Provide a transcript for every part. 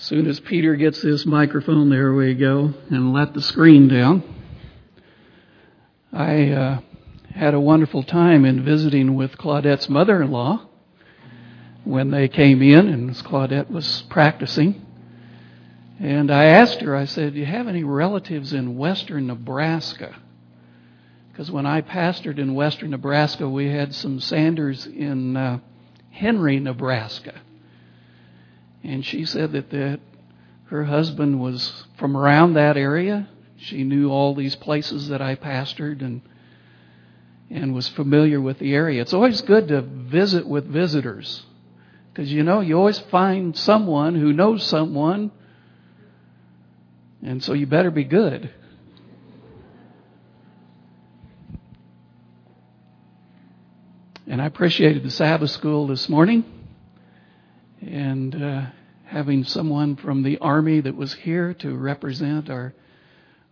soon as Peter gets this microphone, there we go, and let the screen down. I uh, had a wonderful time in visiting with Claudette's mother-in-law when they came in, and Claudette was practicing. And I asked her, I said, Do you have any relatives in western Nebraska? Because when I pastored in western Nebraska, we had some Sanders in uh, Henry, Nebraska. And she said that, that her husband was from around that area. She knew all these places that I pastored and and was familiar with the area. It's always good to visit with visitors because you know you always find someone who knows someone, and so you better be good. And I appreciated the Sabbath school this morning and uh, having someone from the Army that was here to represent our,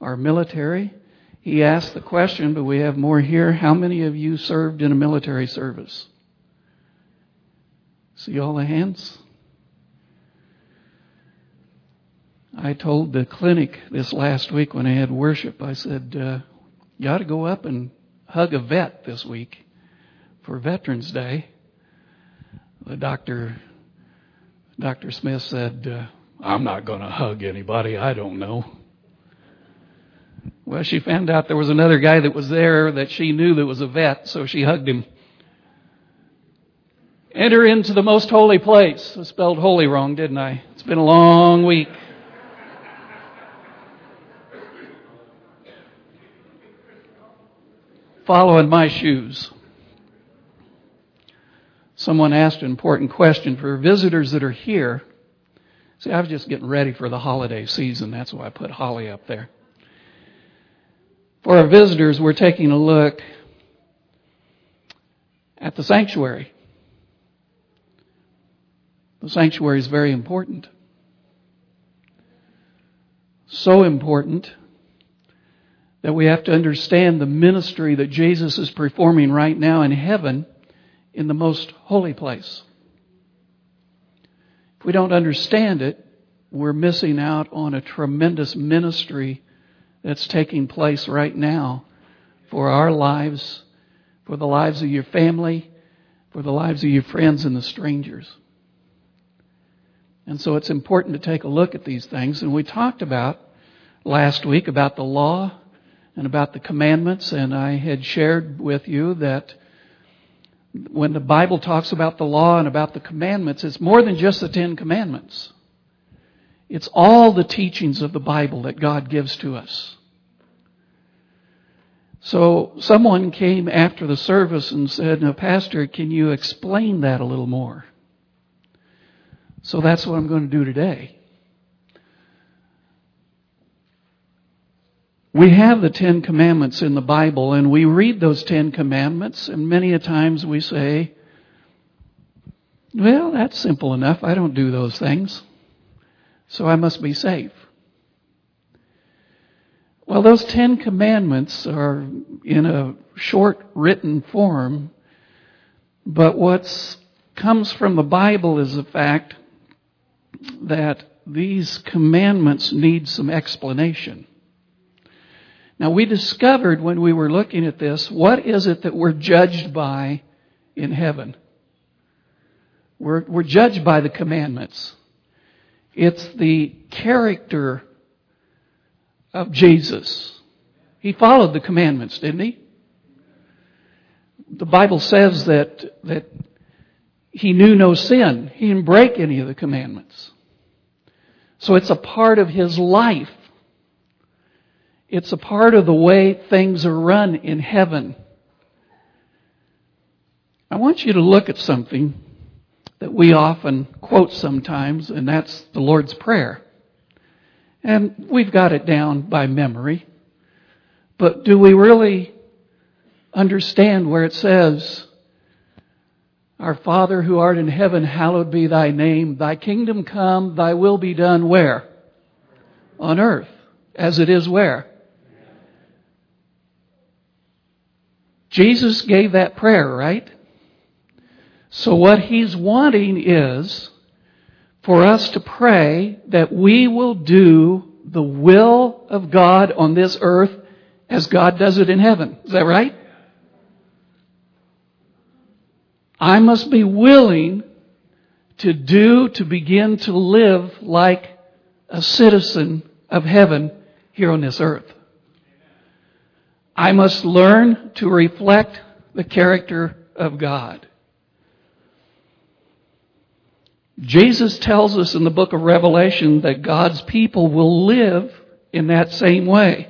our military. He asked the question, but we have more here. How many of you served in a military service? See all the hands? I told the clinic this last week when I had worship, I said, uh, you ought to go up and hug a vet this week for Veterans Day. The doctor Dr. Smith said, uh, I'm not going to hug anybody I don't know. Well, she found out there was another guy that was there that she knew that was a vet, so she hugged him. Enter into the most holy place. I spelled holy wrong, didn't I? It's been a long week. Following my shoes someone asked an important question for visitors that are here. See, I was just getting ready for the holiday season. That's why I put Holly up there. For our visitors, we're taking a look at the sanctuary. The sanctuary is very important. So important that we have to understand the ministry that Jesus is performing right now in heaven in the most holy place. If we don't understand it, we're missing out on a tremendous ministry that's taking place right now for our lives, for the lives of your family, for the lives of your friends and the strangers. And so it's important to take a look at these things. And we talked about last week about the law and about the commandments, and I had shared with you that when the Bible talks about the law and about the commandments, it's more than just the Ten Commandments. It's all the teachings of the Bible that God gives to us. So someone came after the service and said, Now, Pastor, can you explain that a little more? So that's what I'm going to do today. We have the Ten Commandments in the Bible, and we read those Ten Commandments, and many a times we say, Well, that's simple enough. I don't do those things, so I must be safe. Well, those Ten Commandments are in a short written form, but what comes from the Bible is the fact that these commandments need some explanation. Now we discovered when we were looking at this, what is it that we're judged by in heaven? We're, we're judged by the commandments. It's the character of Jesus. He followed the commandments, didn't he? The Bible says that, that he knew no sin. He didn't break any of the commandments. So it's a part of his life. It's a part of the way things are run in heaven. I want you to look at something that we often quote sometimes, and that's the Lord's Prayer. And we've got it down by memory. But do we really understand where it says, Our Father who art in heaven, hallowed be thy name. Thy kingdom come, thy will be done where? On earth. As it is where? Jesus gave that prayer, right? So what he's wanting is for us to pray that we will do the will of God on this earth as God does it in heaven. Is that right? I must be willing to do, to begin to live like a citizen of heaven here on this earth. I must learn to reflect the character of God. Jesus tells us in the book of Revelation that God's people will live in that same way.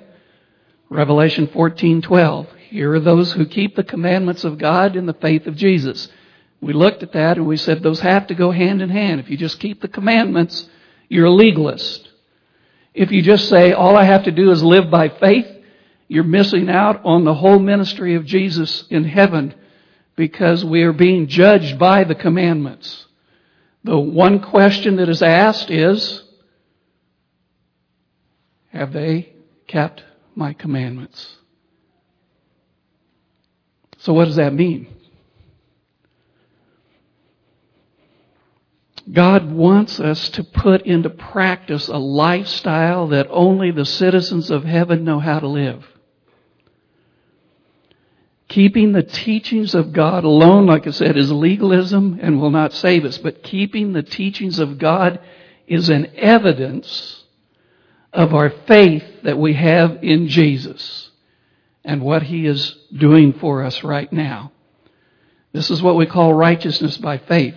Revelation 14:12. Here are those who keep the commandments of God in the faith of Jesus. We looked at that and we said those have to go hand in hand. If you just keep the commandments, you're a legalist. If you just say all I have to do is live by faith, you're missing out on the whole ministry of Jesus in heaven because we are being judged by the commandments. The one question that is asked is, have they kept my commandments? So what does that mean? God wants us to put into practice a lifestyle that only the citizens of heaven know how to live. Keeping the teachings of God alone, like I said, is legalism and will not save us. But keeping the teachings of God is an evidence of our faith that we have in Jesus and what He is doing for us right now. This is what we call righteousness by faith.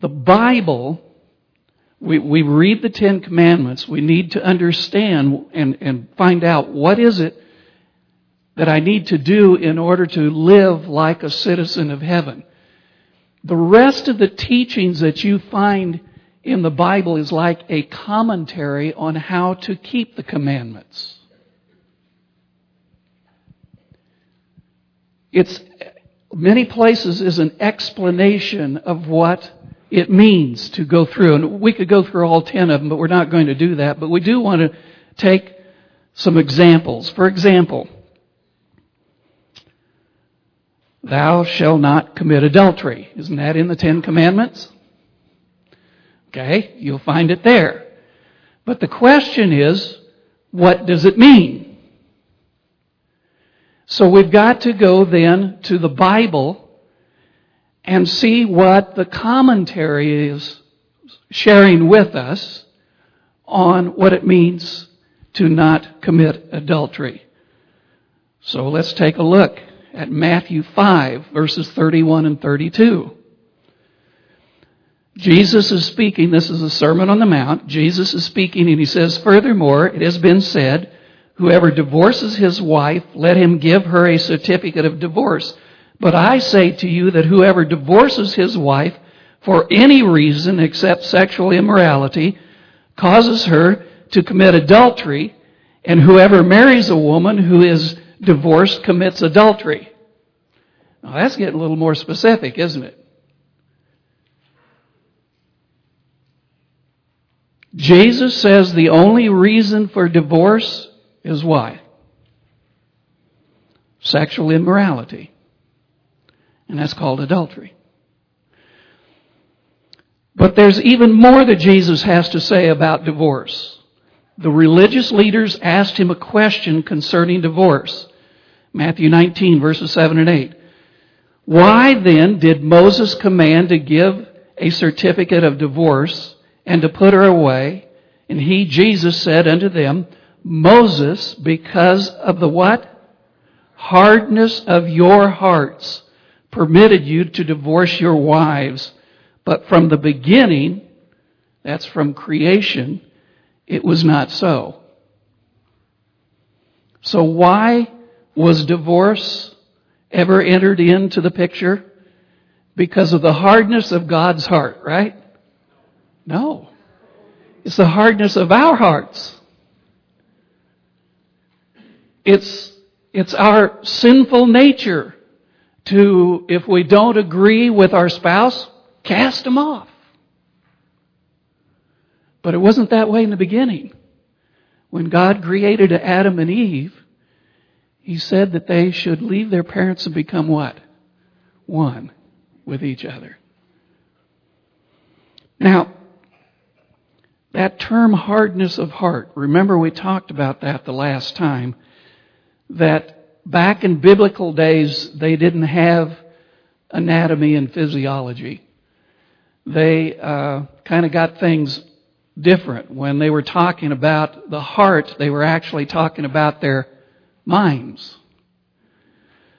The Bible, we, we read the Ten Commandments, we need to understand and, and find out what is it that I need to do in order to live like a citizen of heaven. The rest of the teachings that you find in the Bible is like a commentary on how to keep the commandments. It's many places is an explanation of what it means to go through. And we could go through all 10 of them, but we're not going to do that. But we do want to take some examples. For example, Thou shalt not commit adultery. Isn't that in the Ten Commandments? Okay, you'll find it there. But the question is, what does it mean? So we've got to go then to the Bible and see what the commentary is sharing with us on what it means to not commit adultery. So let's take a look at Matthew 5, verses 31 and 32. Jesus is speaking, this is a Sermon on the Mount. Jesus is speaking and he says, Furthermore, it has been said, Whoever divorces his wife, let him give her a certificate of divorce. But I say to you that whoever divorces his wife for any reason except sexual immorality causes her to commit adultery, and whoever marries a woman who is divorced commits adultery. Now that's getting a little more specific, isn't it? Jesus says the only reason for divorce is why? Sexual immorality. And that's called adultery. But there's even more that Jesus has to say about divorce. The religious leaders asked him a question concerning divorce. Matthew 19, verses 7 and 8. Why then did Moses command to give a certificate of divorce and to put her away? And he, Jesus, said unto them, Moses, because of the what? Hardness of your hearts, permitted you to divorce your wives. But from the beginning, that's from creation, it was not so. So why was divorce ever entered into the picture? Because of the hardness of God's heart, right? No. It's the hardness of our hearts. It's, it's our sinful nature to, if we don't agree with our spouse, cast them off. But it wasn't that way in the beginning. When God created Adam and Eve, he said that they should leave their parents and become what? One with each other. Now, that term hardness of heart, remember we talked about that the last time, that back in biblical days they didn't have anatomy and physiology. They uh, kind of got things different. When they were talking about the heart, they were actually talking about their minds.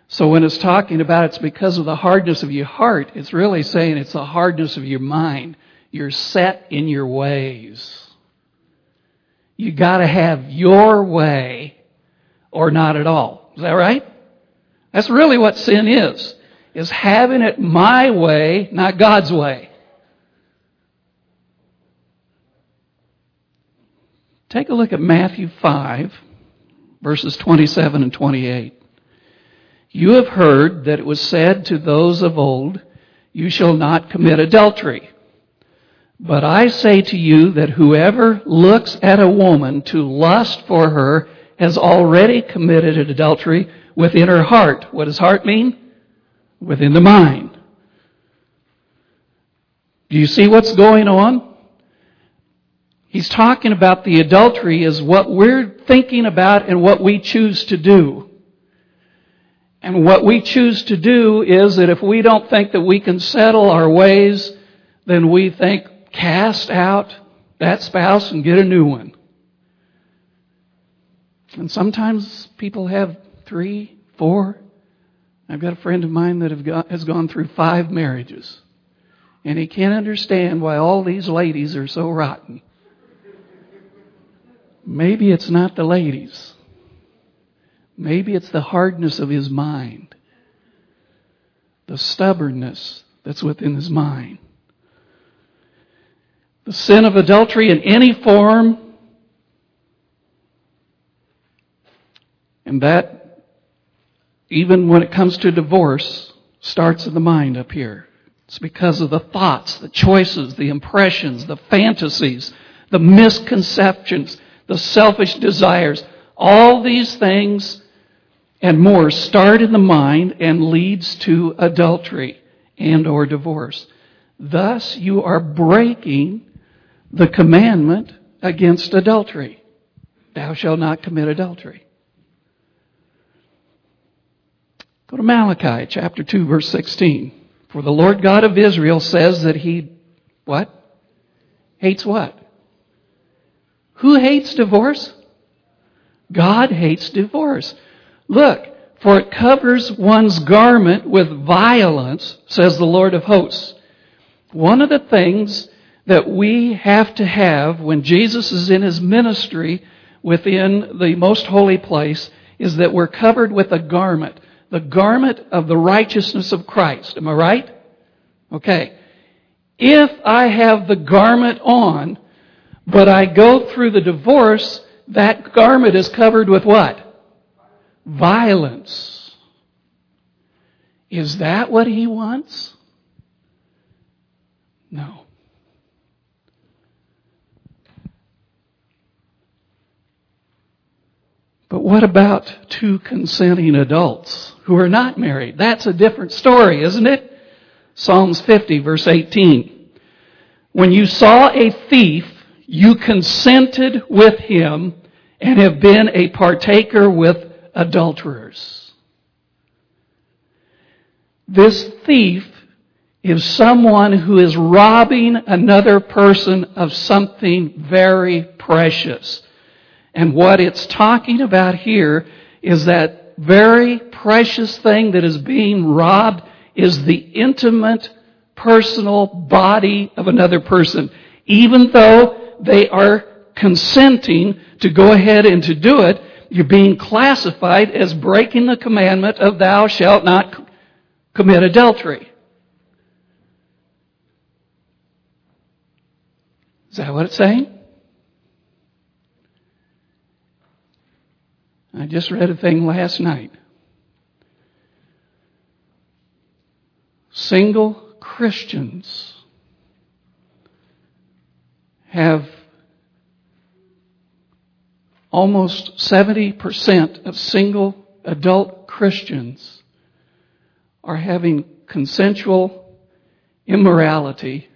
So when it's talking about it's because of the hardness of your heart, it's really saying it's the hardness of your mind. You're set in your ways. You gotta have your way or not at all. Is that right? That's really what sin is. Is having it my way, not God's way. Take a look at Matthew 5, verses 27 and 28. You have heard that it was said to those of old, You shall not commit adultery. But I say to you that whoever looks at a woman to lust for her has already committed adultery within her heart. What does heart mean? Within the mind. Do you see what's going on? He's talking about the adultery is what we're thinking about and what we choose to do. And what we choose to do is that if we don't think that we can settle our ways, then we think cast out that spouse and get a new one. And sometimes people have three, four. I've got a friend of mine that got, has gone through five marriages. And he can't understand why all these ladies are so rotten. Maybe it's not the ladies. Maybe it's the hardness of his mind, the stubbornness that's within his mind. The sin of adultery in any form, and that, even when it comes to divorce, starts in the mind up here. It's because of the thoughts, the choices, the impressions, the fantasies, the misconceptions the selfish desires. All these things and more start in the mind and leads to adultery and or divorce. Thus you are breaking the commandment against adultery. Thou shalt not commit adultery. Go to Malachi chapter 2 verse 16. For the Lord God of Israel says that he what? Hates what? Who hates divorce? God hates divorce. Look, for it covers one's garment with violence, says the Lord of hosts. One of the things that we have to have when Jesus is in his ministry within the most holy place is that we're covered with a garment, the garment of the righteousness of Christ. Am I right? Okay. If I have the garment on, but I go through the divorce, that garment is covered with what? Violence. Is that what he wants? No. But what about two consenting adults who are not married? That's a different story, isn't it? Psalms 50 verse 18. When you saw a thief you consented with him and have been a partaker with adulterers. This thief is someone who is robbing another person of something very precious. And what it's talking about here is that very precious thing that is being robbed is the intimate, personal body of another person. Even though they are consenting to go ahead and to do it, you're being classified as breaking the commandment of thou shalt not commit adultery. Is that what it's saying? I just read a thing last night. Single Christians have almost 70% of single adult Christians are having consensual immorality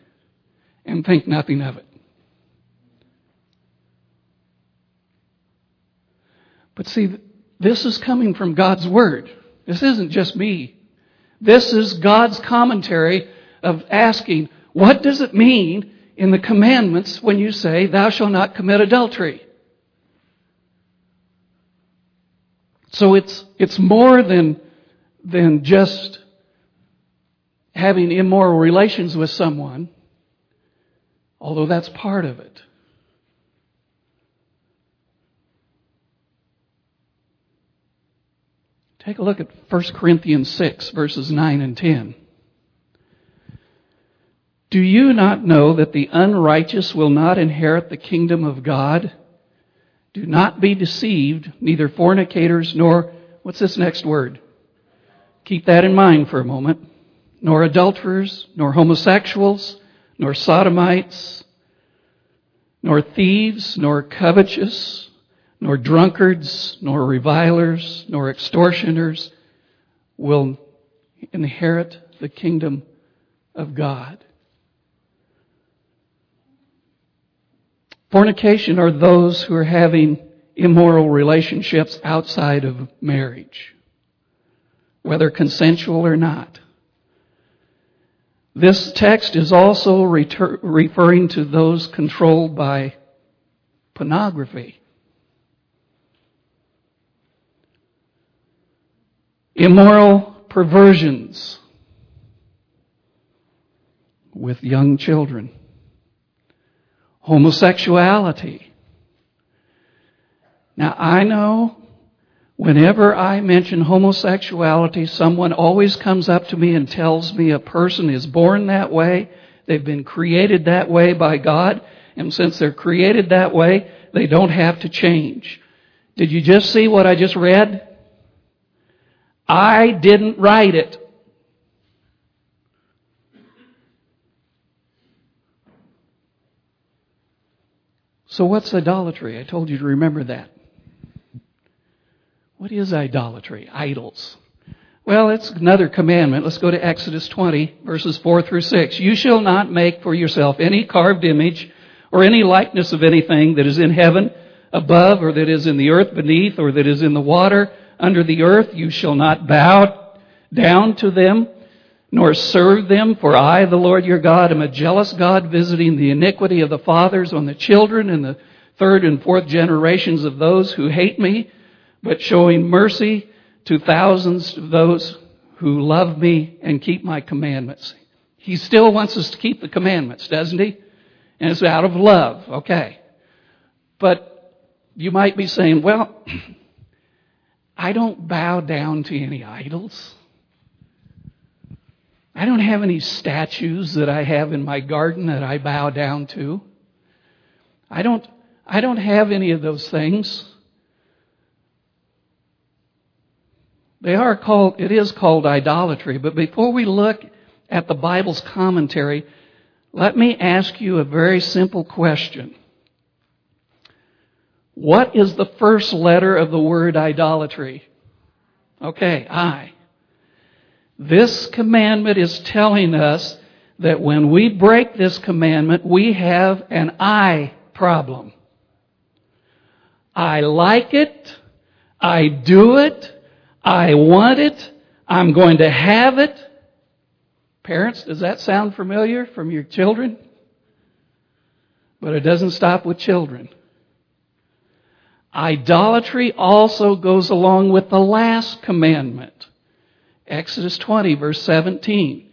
and think nothing of it. But see, this is coming from God's Word. This isn't just me. This is God's commentary of asking, what does it mean in the commandments when you say, thou shalt not commit adultery? So it's, it's more than, than just having immoral relations with someone, although that's part of it. Take a look at 1 Corinthians 6, verses 9 and 10. Do you not know that the unrighteous will not inherit the kingdom of God? Do not be deceived, neither fornicators nor, what's this next word? Keep that in mind for a moment. Nor adulterers, nor homosexuals, nor sodomites, nor thieves, nor covetous, nor drunkards, nor revilers, nor extortioners will inherit the kingdom of God. Fornication are those who are having immoral relationships outside of marriage, whether consensual or not. This text is also referring to those controlled by pornography. immoral perversions with young children, homosexuality. Now, I know whenever I mention homosexuality, someone always comes up to me and tells me a person is born that way, they've been created that way by God, and since they're created that way, they don't have to change. Did you just see what I just read? I didn't write it. So, what's idolatry? I told you to remember that. What is idolatry? Idols. Well, it's another commandment. Let's go to Exodus 20, verses 4 through 6. You shall not make for yourself any carved image or any likeness of anything that is in heaven above, or that is in the earth beneath, or that is in the water under the earth. You shall not bow down to them, nor serve them, for I, the Lord your God, am a jealous God, visiting the iniquity of the fathers on the children and the third and fourth generations of those who hate me, but showing mercy to thousands of those who love me and keep my commandments. He still wants us to keep the commandments, doesn't he? And it's out of love, okay. But you might be saying, well, I don't bow down to any idols. I don't have any statues that I have in my garden that I bow down to. I don't, I don't have any of those things. They are called, it is called idolatry, but before we look at the Bible's commentary, let me ask you a very simple question. What is the first letter of the word idolatry? Okay, I. This commandment is telling us that when we break this commandment, we have an I problem. I like it. I do it. I want it. I'm going to have it. Parents, does that sound familiar from your children? But it doesn't stop with children. Idolatry also goes along with the last commandment. Exodus 20 verse 17.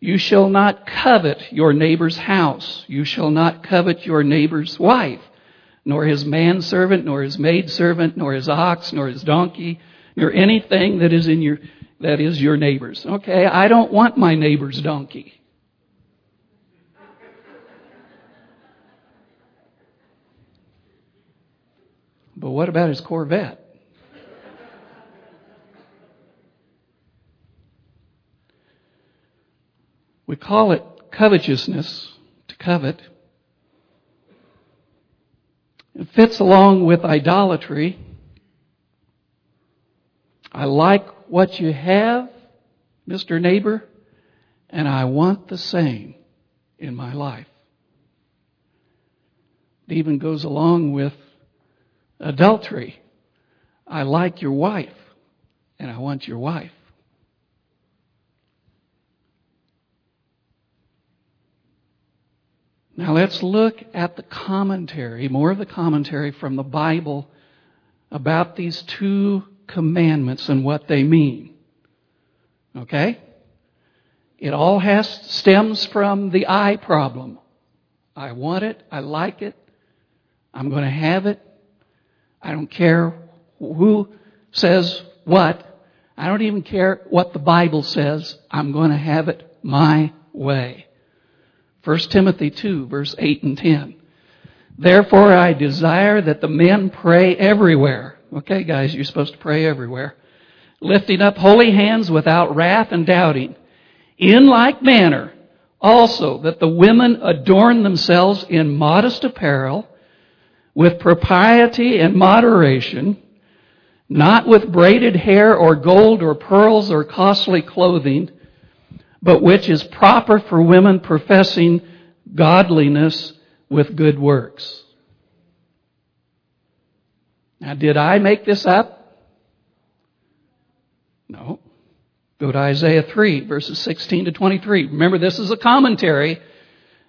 You shall not covet your neighbor's house. You shall not covet your neighbor's wife, nor his manservant, nor his maidservant, nor his ox, nor his donkey, nor anything that is in your, that is your neighbor's. Okay, I don't want my neighbor's donkey. But what about his Corvette? We call it covetousness, to covet. It fits along with idolatry. I like what you have, Mr. Neighbor, and I want the same in my life. It even goes along with adultery. I like your wife, and I want your wife. Now let's look at the commentary, more of the commentary from the Bible about these two commandments and what they mean. Okay? It all has stems from the I problem. I want it, I like it, I'm going to have it. I don't care who says what. I don't even care what the Bible says. I'm going to have it my way. 1 Timothy 2 verse 8 and 10. Therefore I desire that the men pray everywhere. Okay guys, you're supposed to pray everywhere. Lifting up holy hands without wrath and doubting. In like manner also that the women adorn themselves in modest apparel, with propriety and moderation, not with braided hair or gold or pearls or costly clothing, but which is proper for women professing godliness with good works. Now, did I make this up? No. Go to Isaiah 3, verses 16 to 23. Remember, this is a commentary.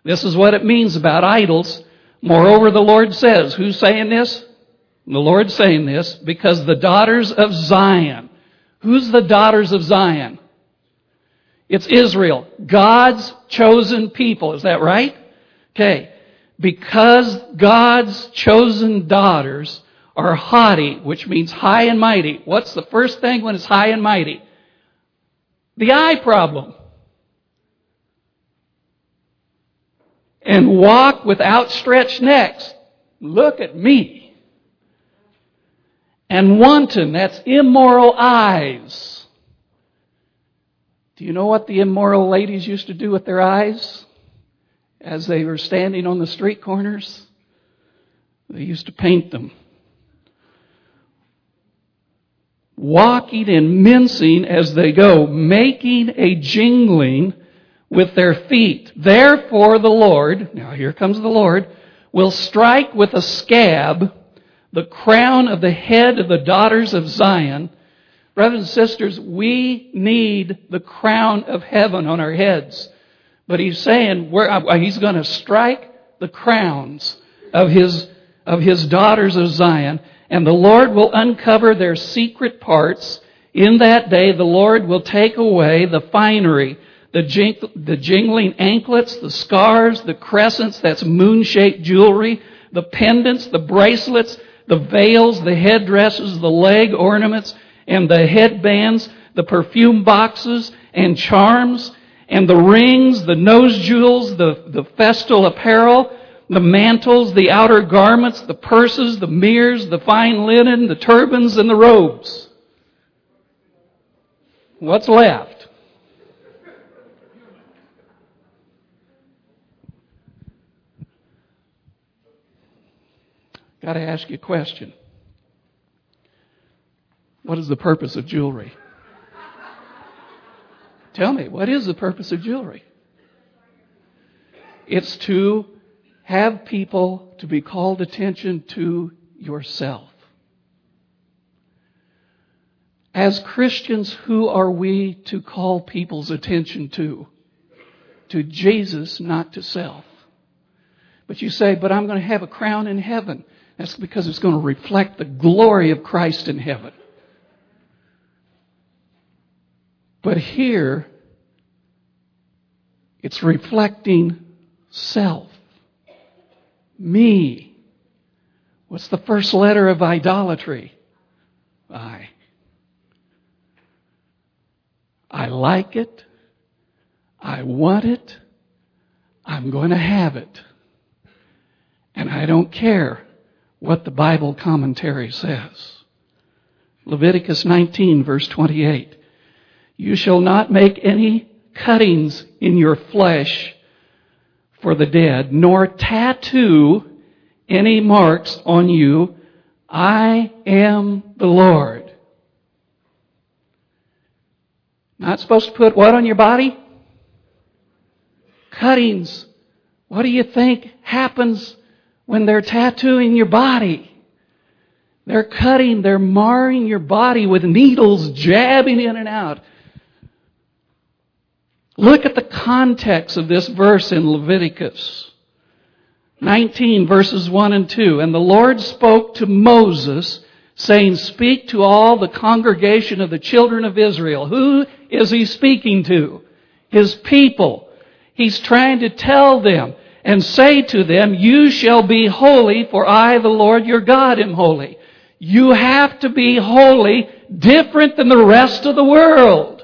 This is what it means about idols. Moreover, the Lord says, who's saying this? The Lord's saying this because the daughters of Zion. Who's the daughters of Zion? It's Israel. God's chosen people. Is that right? Okay. Because God's chosen daughters are haughty, which means high and mighty. What's the first thing when it's high and mighty? The eye problem. And walk with outstretched necks. Look at me. And wanton, that's immoral eyes. Do you know what the immoral ladies used to do with their eyes as they were standing on the street corners? They used to paint them. Walking and mincing as they go, making a jingling with their feet. Therefore the Lord, now here comes the Lord, will strike with a scab the crown of the head of the daughters of Zion Brothers and sisters, we need the crown of heaven on our heads. But he's saying uh, he's going to strike the crowns of his, of his daughters of Zion, and the Lord will uncover their secret parts. In that day, the Lord will take away the finery, the, jing, the jingling anklets, the scars, the crescents, that's moon shaped jewelry, the pendants, the bracelets, the veils, the headdresses, the leg ornaments, and the headbands, the perfume boxes and charms, and the rings, the nose jewels, the, the festal apparel, the mantles, the outer garments, the purses, the mirrors, the fine linen, the turbans, and the robes. What's left? Got to ask you a question. What is the purpose of jewelry? Tell me, what is the purpose of jewelry? It's to have people to be called attention to yourself. As Christians, who are we to call people's attention to? To Jesus, not to self. But you say, but I'm going to have a crown in heaven. That's because it's going to reflect the glory of Christ in heaven. But here, it's reflecting self. Me. What's the first letter of idolatry? I. I like it. I want it. I'm going to have it. And I don't care what the Bible commentary says. Leviticus 19 verse 28. You shall not make any cuttings in your flesh for the dead, nor tattoo any marks on you. I am the Lord. Not supposed to put what on your body? Cuttings. What do you think happens when they're tattooing your body. They're cutting, they're marring your body with needles, jabbing in and out. Look at the context of this verse in Leviticus 19, verses 1 and 2. And the Lord spoke to Moses, saying, Speak to all the congregation of the children of Israel. Who is he speaking to? His people. He's trying to tell them and say to them, You shall be holy, for I, the Lord your God, am holy. You have to be holy, different than the rest of the world.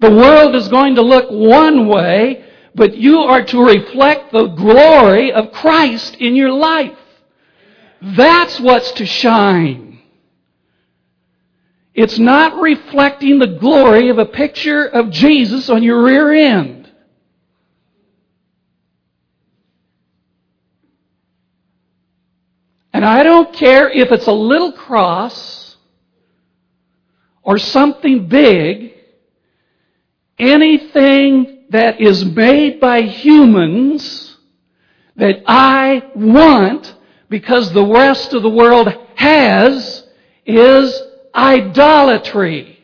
The world is going to look one way, but you are to reflect the glory of Christ in your life. That's what's to shine. It's not reflecting the glory of a picture of Jesus on your rear end. And I don't care if it's a little cross or something big anything that is made by humans that I want because the rest of the world has is idolatry.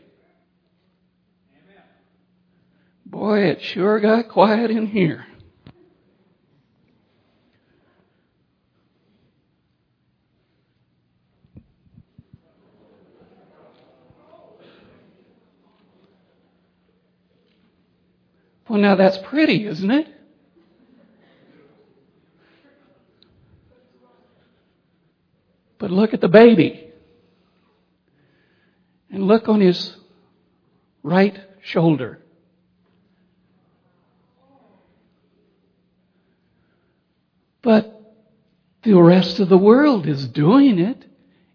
Boy, it sure got quiet in here. Well, now that's pretty, isn't it? But look at the baby. And look on his right shoulder. But the rest of the world is doing it.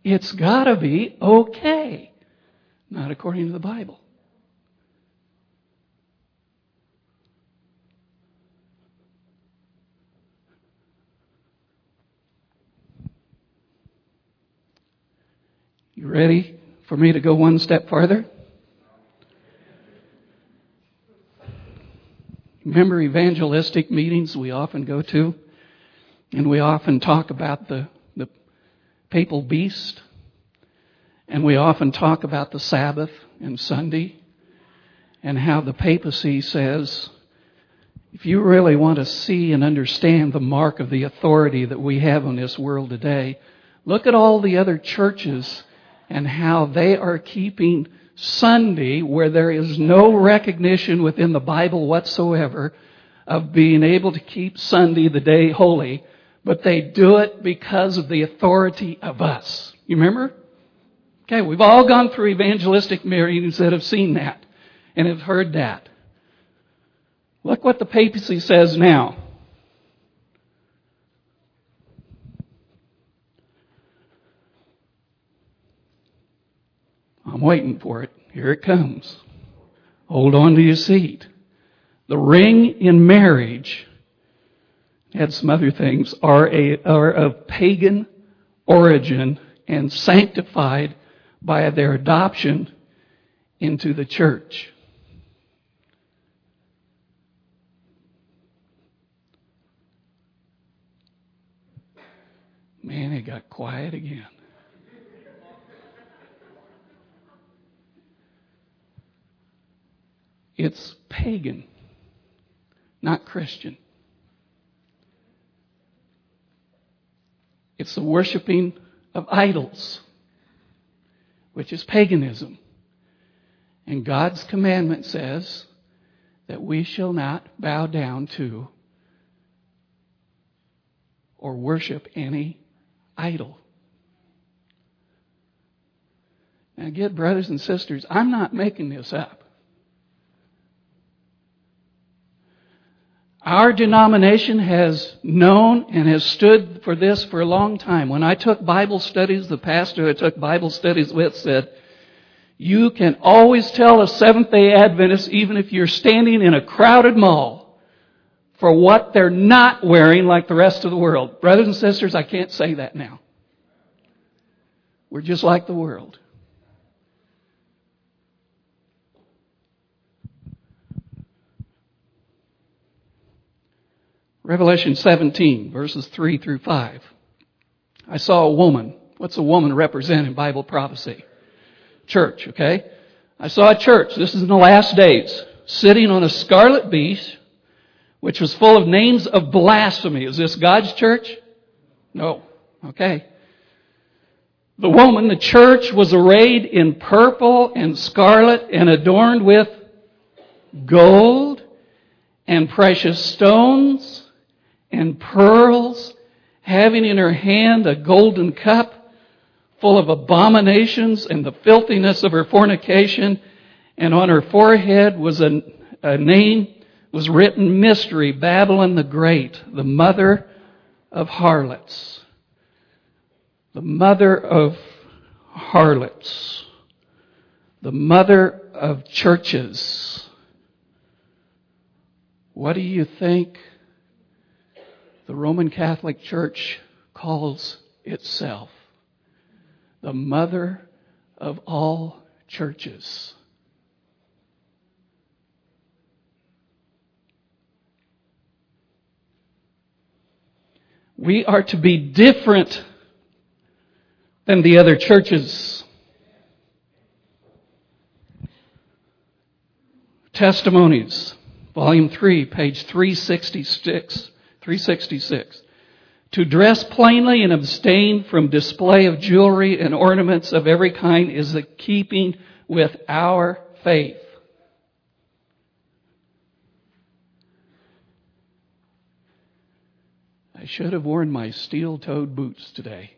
It's got to be okay. Not according to the Bible. You ready for me to go one step farther? Remember evangelistic meetings we often go to? And we often talk about the, the papal beast. And we often talk about the Sabbath and Sunday. And how the papacy says, if you really want to see and understand the mark of the authority that we have in this world today, look at all the other churches and how they are keeping Sunday, where there is no recognition within the Bible whatsoever of being able to keep Sunday, the day, holy, but they do it because of the authority of us. You remember? Okay, we've all gone through evangelistic meetings that have seen that and have heard that. Look what the papacy says now. I'm waiting for it. Here it comes. Hold on to your seat. The ring in marriage, had some other things, are, a, are of pagan origin and sanctified by their adoption into the church. Man, it got quiet again. It's pagan, not Christian. It's the worshiping of idols, which is paganism. And God's commandment says that we shall not bow down to or worship any idol. Now, get brothers and sisters, I'm not making this up. Our denomination has known and has stood for this for a long time. When I took Bible studies, the pastor I took Bible studies with said, you can always tell a Seventh day Adventist, even if you're standing in a crowded mall, for what they're not wearing like the rest of the world. Brothers and sisters, I can't say that now. We're just like the world. Revelation 17, verses 3 through 5. I saw a woman. What's a woman represent in Bible prophecy? Church, okay? I saw a church. This is in the last days. Sitting on a scarlet beast, which was full of names of blasphemy. Is this God's church? No. Okay. The woman, the church, was arrayed in purple and scarlet and adorned with gold and precious stones and pearls, having in her hand a golden cup full of abominations and the filthiness of her fornication, and on her forehead was a, a name was written mystery, Babylon the Great, the mother of harlots. The mother of harlots. The mother of churches. What do you think the Roman Catholic Church calls itself? The mother of all churches. We are to be different than the other churches. Testimonies, volume 3, page 366. 366. To dress plainly and abstain from display of jewelry and ornaments of every kind is the keeping with our faith. I should have worn my steel toed boots today.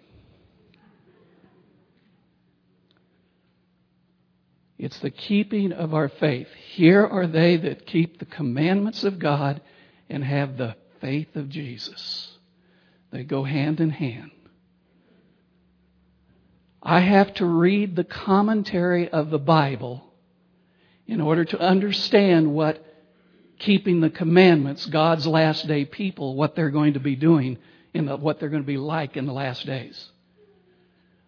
It's the keeping of our faith. Here are they that keep the commandments of God and have the faith of Jesus. They go hand in hand. I have to read the commentary of the Bible in order to understand what keeping the commandments, God's last day people, what they're going to be doing and what they're going to be like in the last days.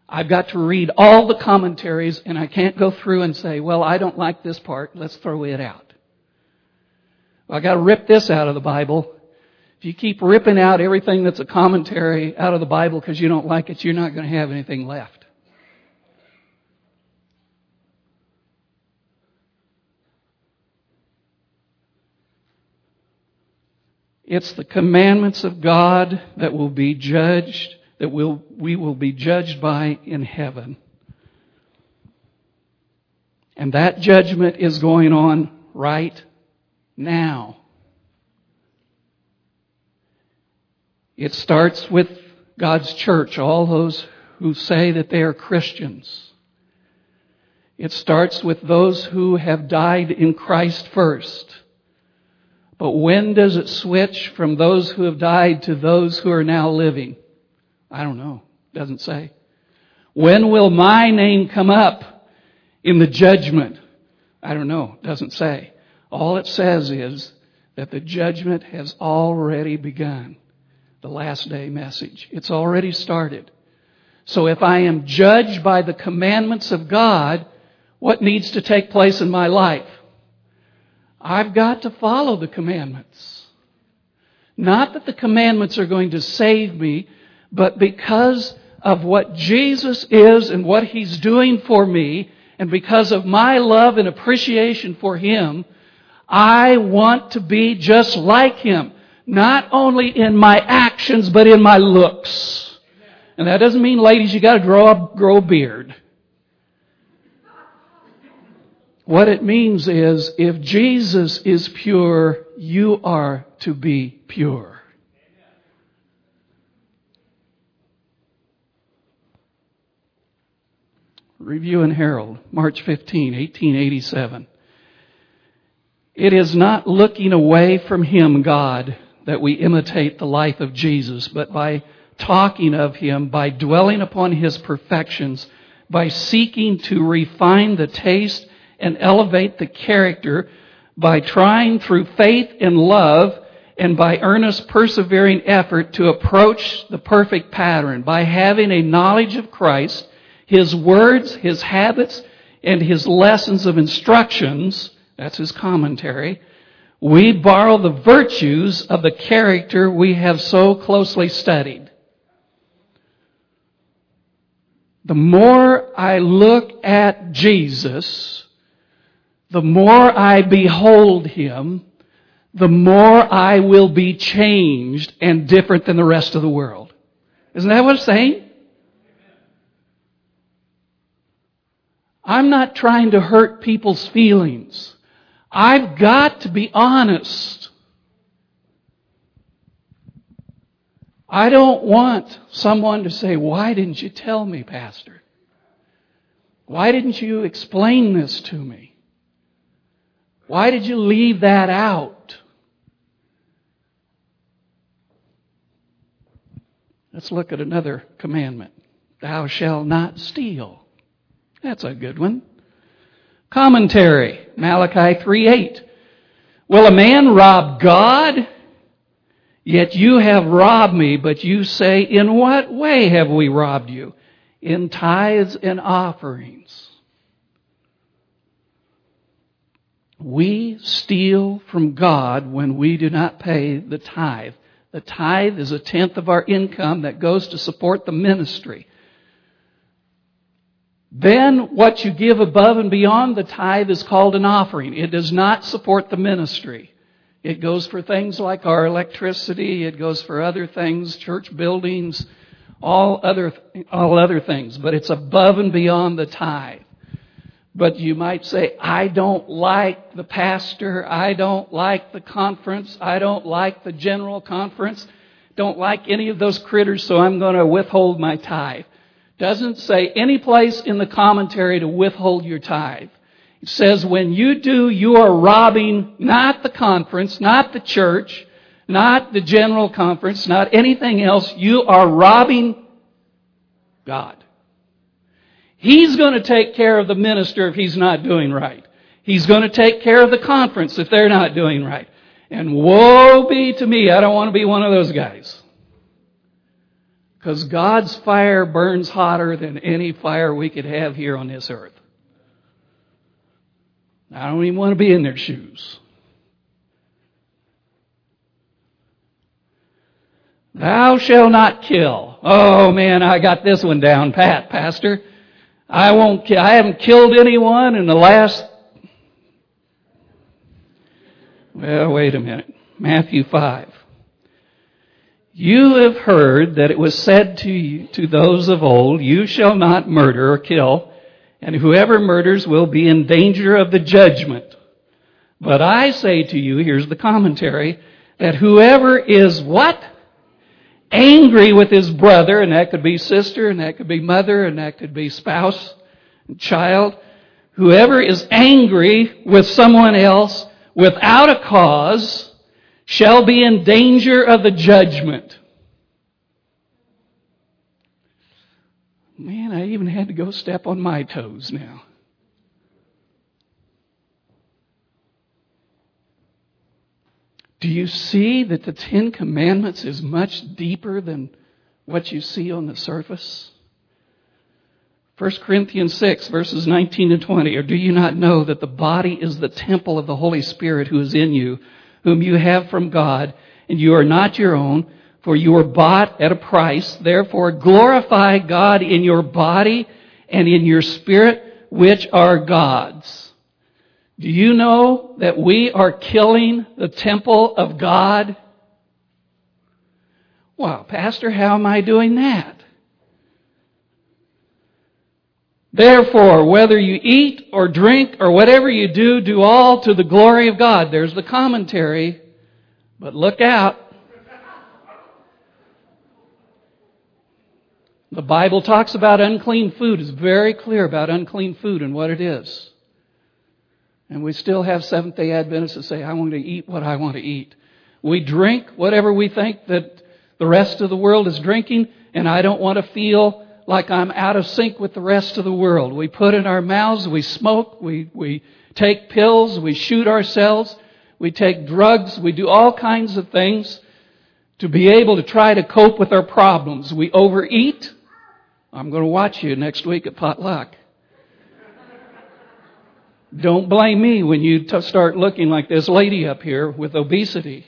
I've got to read all the commentaries and I can't go through and say, well, I don't like this part. Let's throw it out. Well, I got to rip this out of the Bible. If you keep ripping out everything that's a commentary out of the Bible because you don't like it, you're not going to have anything left. It's the commandments of God that will be judged, that will, we will be judged by in heaven. And that judgment is going on right now. It starts with God's church, all those who say that they are Christians. It starts with those who have died in Christ first. But when does it switch from those who have died to those who are now living? I don't know. It Doesn't say. When will my name come up in the judgment? I don't know. It Doesn't say. All it says is that the judgment has already begun. The last day message. It's already started. So if I am judged by the commandments of God, what needs to take place in my life? I've got to follow the commandments. Not that the commandments are going to save me, but because of what Jesus is and what He's doing for me, and because of my love and appreciation for Him, I want to be just like Him. Not only in my actions, but in my looks. And that doesn't mean, ladies, you gotta grow up, grow a beard. What it means is if Jesus is pure, you are to be pure. Review and Herald, March 15, 1887. It is not looking away from Him, God, that we imitate the life of Jesus, but by talking of Him, by dwelling upon His perfections, by seeking to refine the taste and elevate the character by trying through faith and love and by earnest persevering effort to approach the perfect pattern by having a knowledge of Christ, His words, His habits, and His lessons of instructions, that's His commentary, we borrow the virtues of the character we have so closely studied. The more I look at Jesus, the more I behold Him, the more I will be changed and different than the rest of the world. Isn't that what it's saying? I'm not trying to hurt people's feelings. I've got to be honest. I don't want someone to say, Why didn't you tell me, Pastor? Why didn't you explain this to me? Why did you leave that out? Let's look at another commandment. Thou shalt not steal. That's a good one. Commentary, Malachi 3:8. Will a man rob God? Yet you have robbed me, but you say, In what way have we robbed you? In tithes and offerings. We steal from God when we do not pay the tithe. The tithe is a tenth of our income that goes to support the ministry. Then what you give above and beyond the tithe is called an offering. It does not support the ministry. It goes for things like our electricity, it goes for other things, church buildings, all other, all other things, but it's above and beyond the tithe. But you might say, I don't like the pastor. I don't like the conference. I don't like the general conference. Don't like any of those critters, so I'm going to withhold my tithe. Doesn't say any place in the commentary to withhold your tithe. It says when you do, you are robbing not the conference, not the church, not the general conference, not anything else. You are robbing God. He's going to take care of the minister if he's not doing right. He's going to take care of the conference if they're not doing right. And woe be to me, I don't want to be one of those guys. Because God's fire burns hotter than any fire we could have here on this earth. I don't even want to be in their shoes. Thou shalt not kill. Oh man, I got this one down pat, Pastor. I won't, I haven't killed anyone in the last, well, wait a minute. Matthew 5. You have heard that it was said to you, to those of old, you shall not murder or kill, and whoever murders will be in danger of the judgment. But I say to you, here's the commentary, that whoever is what? angry with his brother, and that could be sister, and that could be mother, and that could be spouse, and child. Whoever is angry with someone else without a cause shall be in danger of the judgment. Man, I even had to go step on my toes now. Do you see that the Ten Commandments is much deeper than what you see on the surface? 1 Corinthians 6, verses 19 and 20. Or do you not know that the body is the temple of the Holy Spirit who is in you, whom you have from God, and you are not your own, for you were bought at a price. Therefore, glorify God in your body and in your spirit, which are God's. Do you know that we are killing the temple of God? Well, Pastor, how am I doing that? Therefore, whether you eat or drink or whatever you do, do all to the glory of God. There's the commentary. But look out. The Bible talks about unclean food. It's very clear about unclean food and what it is. And we still have Seventh day Adventists that say, I want to eat what I want to eat. We drink whatever we think that the rest of the world is drinking, and I don't want to feel like I'm out of sync with the rest of the world. We put in our mouths, we smoke, we, we take pills, we shoot ourselves, we take drugs, we do all kinds of things to be able to try to cope with our problems. We overeat. I'm going to watch you next week at potluck. Don't blame me when you t- start looking like this lady up here with obesity.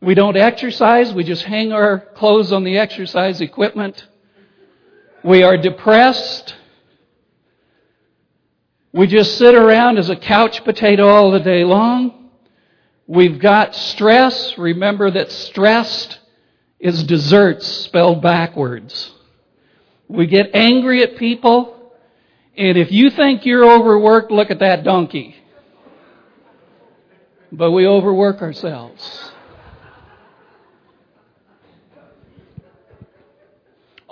We don't exercise, we just hang our clothes on the exercise equipment. We are depressed. We just sit around as a couch potato all the day long. We've got stress. Remember that stressed is desserts spelled backwards. We get angry at people. And if you think you're overworked, look at that donkey. But we overwork ourselves.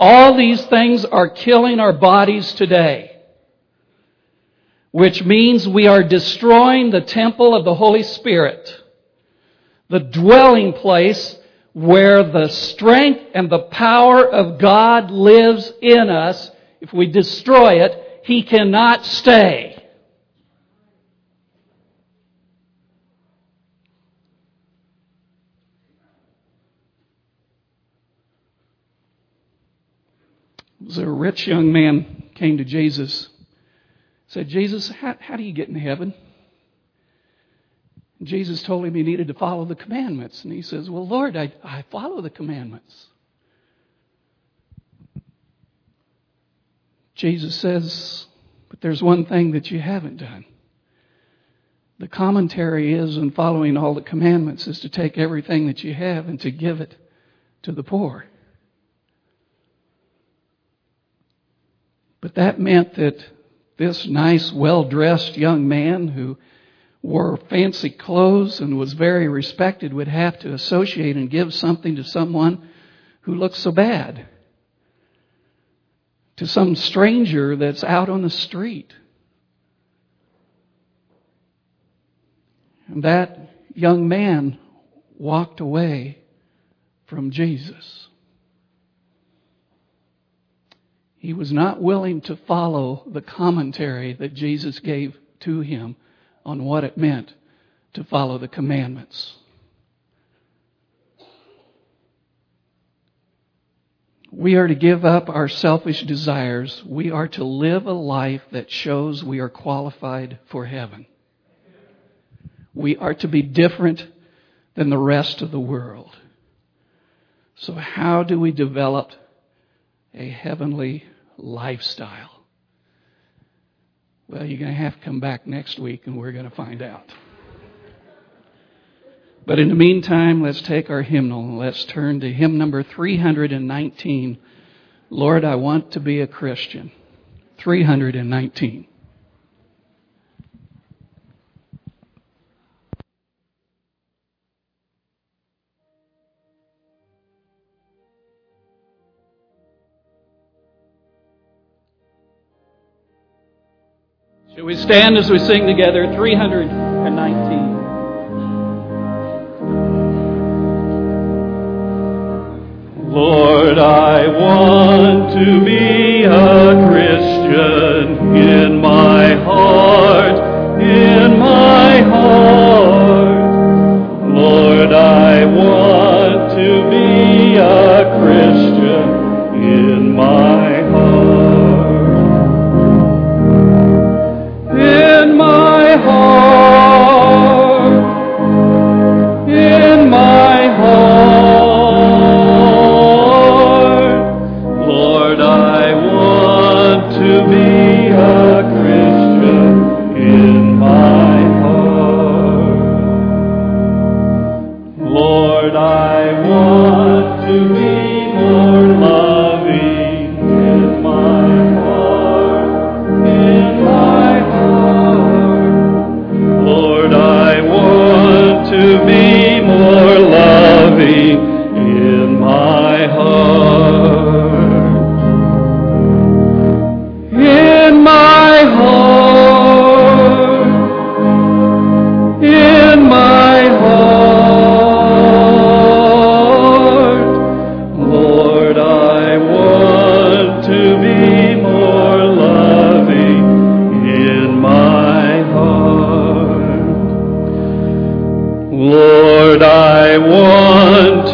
All these things are killing our bodies today, which means we are destroying the temple of the Holy Spirit, the dwelling place where the strength and the power of God lives in us. If we destroy it, he cannot stay. A rich young man came to Jesus said jesus how, how do you get in heaven and jesus told him he needed to follow the commandments and he says well lord i, I follow the commandments Jesus says, But there's one thing that you haven't done. The commentary is, in following all the commandments, is to take everything that you have and to give it to the poor. But that meant that this nice, well dressed young man who wore fancy clothes and was very respected would have to associate and give something to someone who looked so bad to some stranger that's out on the street. And that young man walked away from Jesus. He was not willing to follow the commentary that Jesus gave to him on what it meant to follow the commandments. We are to give up our selfish desires. We are to live a life that shows we are qualified for heaven. We are to be different than the rest of the world. So, how do we develop a heavenly lifestyle? Well, you're going to have to come back next week and we're going to find out. But in the meantime, let's take our hymnal and let's turn to hymn number 319. Lord, I want to be a Christian. 319. Shall we stand as we sing together 319? Lord, I want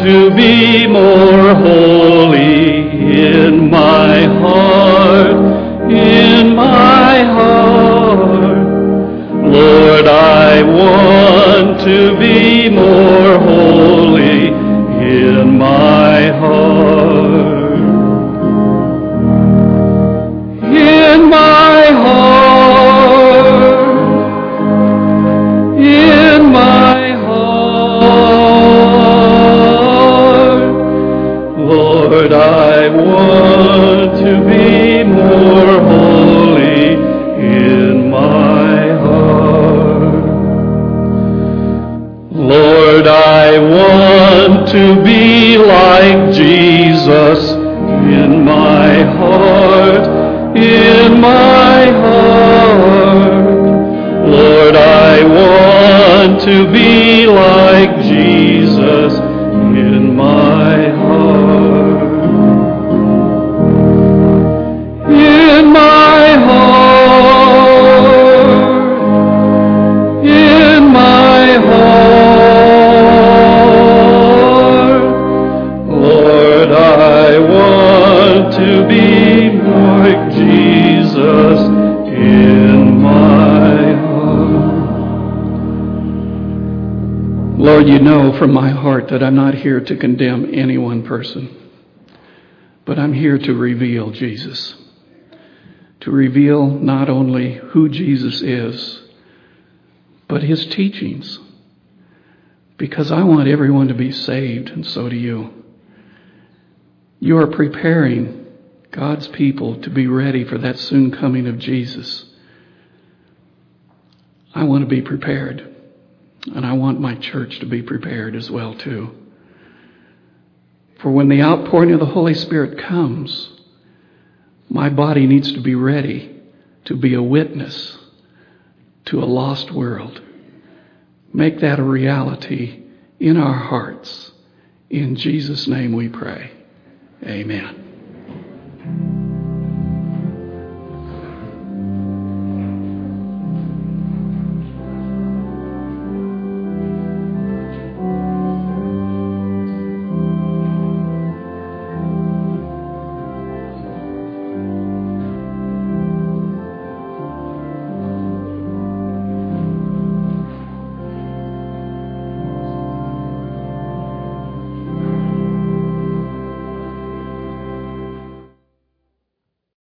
to be Lord, you know from my heart that I'm not here to condemn any one person, but I'm here to reveal Jesus. To reveal not only who Jesus is, but his teachings. Because I want everyone to be saved, and so do you. You are preparing God's people to be ready for that soon coming of Jesus. I want to be prepared. And I want my church to be prepared as well too. For when the outpouring of the Holy Spirit comes, my body needs to be ready to be a witness to a lost world. Make that a reality in our hearts. In Jesus' name we pray. Amen.